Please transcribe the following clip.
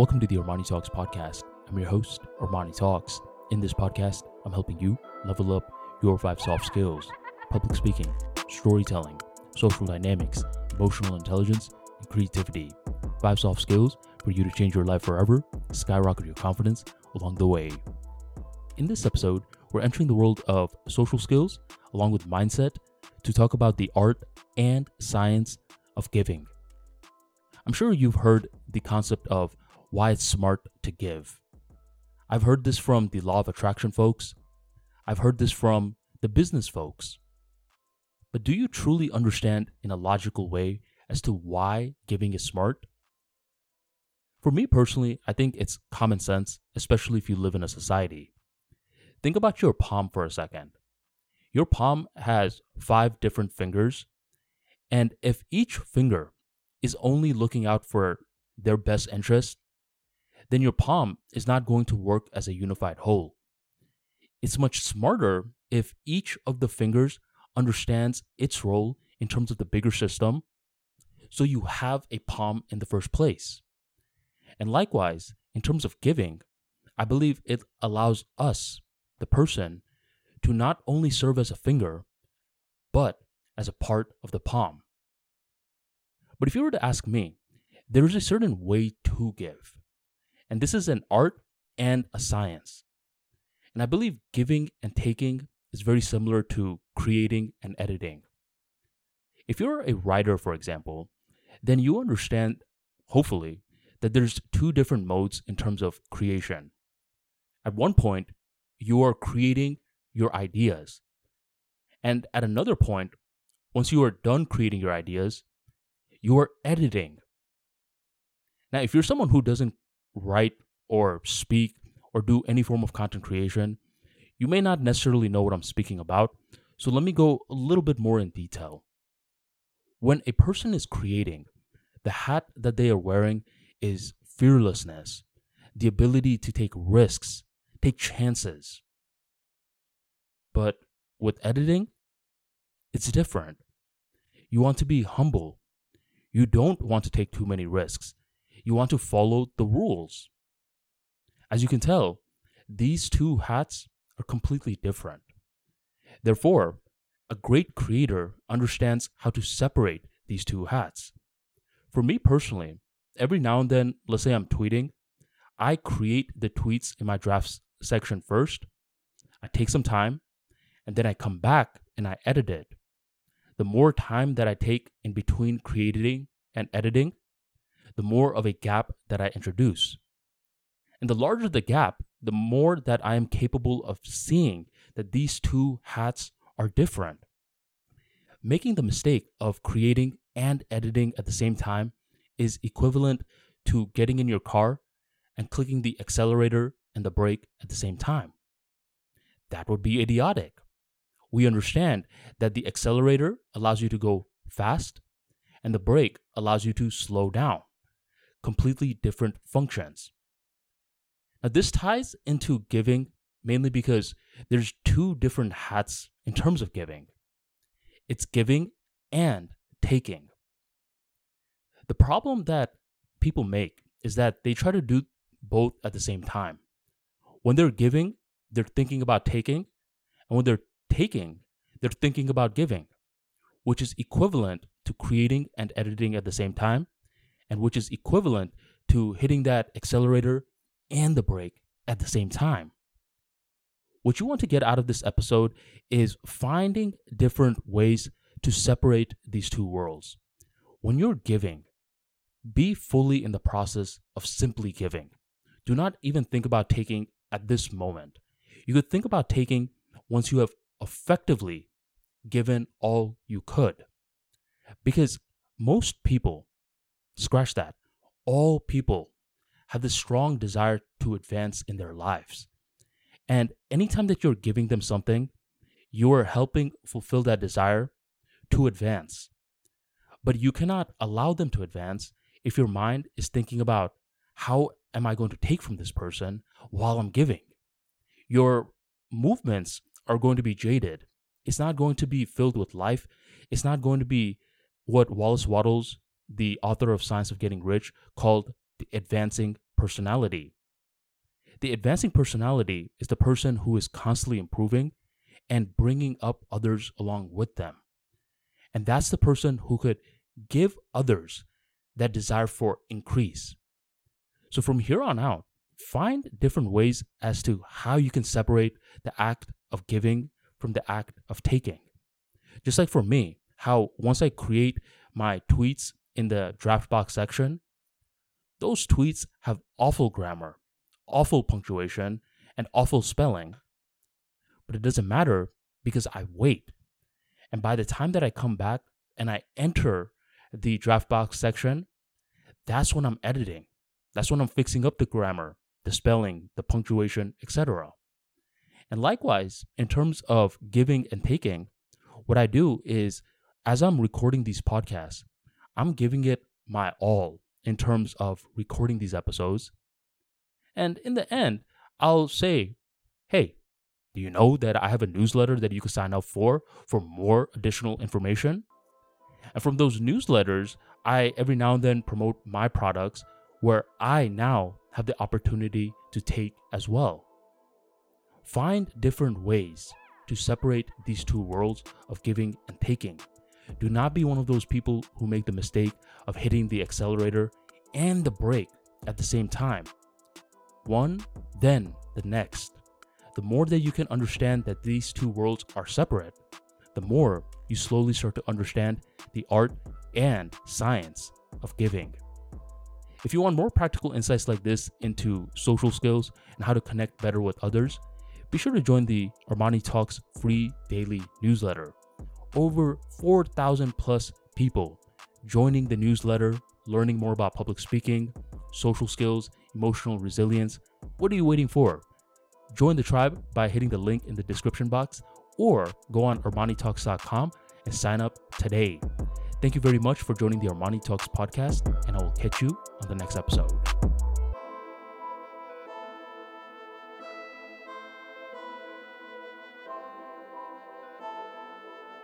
Welcome to the Armani Talks podcast. I'm your host, Armani Talks. In this podcast, I'm helping you level up your five soft skills public speaking, storytelling, social dynamics, emotional intelligence, and creativity. Five soft skills for you to change your life forever, skyrocket your confidence along the way. In this episode, we're entering the world of social skills along with mindset to talk about the art and science of giving. I'm sure you've heard the concept of why it's smart to give. I've heard this from the law of attraction folks. I've heard this from the business folks. But do you truly understand in a logical way as to why giving is smart? For me personally, I think it's common sense, especially if you live in a society. Think about your palm for a second. Your palm has five different fingers, and if each finger is only looking out for their best interest, then your palm is not going to work as a unified whole. It's much smarter if each of the fingers understands its role in terms of the bigger system, so you have a palm in the first place. And likewise, in terms of giving, I believe it allows us, the person, to not only serve as a finger, but as a part of the palm. But if you were to ask me, there is a certain way to give. And this is an art and a science. And I believe giving and taking is very similar to creating and editing. If you're a writer, for example, then you understand, hopefully, that there's two different modes in terms of creation. At one point, you are creating your ideas. And at another point, once you are done creating your ideas, you are editing. Now, if you're someone who doesn't write or speak or do any form of content creation, you may not necessarily know what I'm speaking about. So let me go a little bit more in detail. When a person is creating, the hat that they are wearing is fearlessness, the ability to take risks, take chances. But with editing, it's different. You want to be humble. You don't want to take too many risks. You want to follow the rules. As you can tell, these two hats are completely different. Therefore, a great creator understands how to separate these two hats. For me personally, every now and then, let's say I'm tweeting, I create the tweets in my drafts section first. I take some time and then I come back and I edit it. The more time that I take in between creating and editing, the more of a gap that I introduce. And the larger the gap, the more that I am capable of seeing that these two hats are different. Making the mistake of creating and editing at the same time is equivalent to getting in your car and clicking the accelerator and the brake at the same time. That would be idiotic. We understand that the accelerator allows you to go fast and the brake allows you to slow down. Completely different functions. Now, this ties into giving mainly because there's two different hats in terms of giving it's giving and taking. The problem that people make is that they try to do both at the same time. When they're giving, they're thinking about taking, and when they're taking, they're thinking about giving, which is equivalent to creating and editing at the same time, and which is equivalent to hitting that accelerator and the brake at the same time. What you want to get out of this episode is finding different ways to separate these two worlds. When you're giving, be fully in the process of simply giving. Do not even think about taking at this moment. You could think about taking once you have effectively given all you could. Because most people, scratch that, all people have this strong desire to advance in their lives. And anytime that you're giving them something, you are helping fulfill that desire to advance. But you cannot allow them to advance if your mind is thinking about how am I going to take from this person while I'm giving. Your movements are going to be jaded. It's not going to be filled with life. It's not going to be what Wallace Wattles, the author of Science of Getting Rich, called the advancing personality. The advancing personality is the person who is constantly improving and bringing up others along with them. And that's the person who could give others that desire for increase. So from here on out, find different ways as to how you can separate the act of giving from the act of taking. Just like for me, how once I create my tweets in the draft box section, those tweets have awful grammar, awful punctuation, and awful spelling. But it doesn't matter because I wait. And by the time that I come back and I enter the draft box section, that's when I'm editing. That's when I'm fixing up the grammar, the spelling, the punctuation, etc. And likewise, in terms of giving and taking, what I do is as I'm recording these podcasts, I'm giving it my all in terms of recording these episodes. And in the end, I'll say, hey, do you know that I have a newsletter that you can sign up for for more additional information? And from those newsletters, I every now and then promote my products where I now have the opportunity to take as well. Find different ways to separate these two worlds of giving and taking. Do not be one of those people who make the mistake of hitting the accelerator and the brake at the same time. One, then the next. The more that you can understand that these two worlds are separate, the more you slowly start to understand the art and science of giving. If you want more practical insights like this into social skills and how to connect better with others, be sure to join the Armani Talks free daily newsletter. Over 4,000 plus people joining the newsletter, learning more about public speaking, social skills, emotional resilience. What are you waiting for? Join the tribe by hitting the link in the description box or go on ArmaniTalks.com and sign up today. Thank you very much for joining the Armani Talks podcast, and I will catch you on the next episode.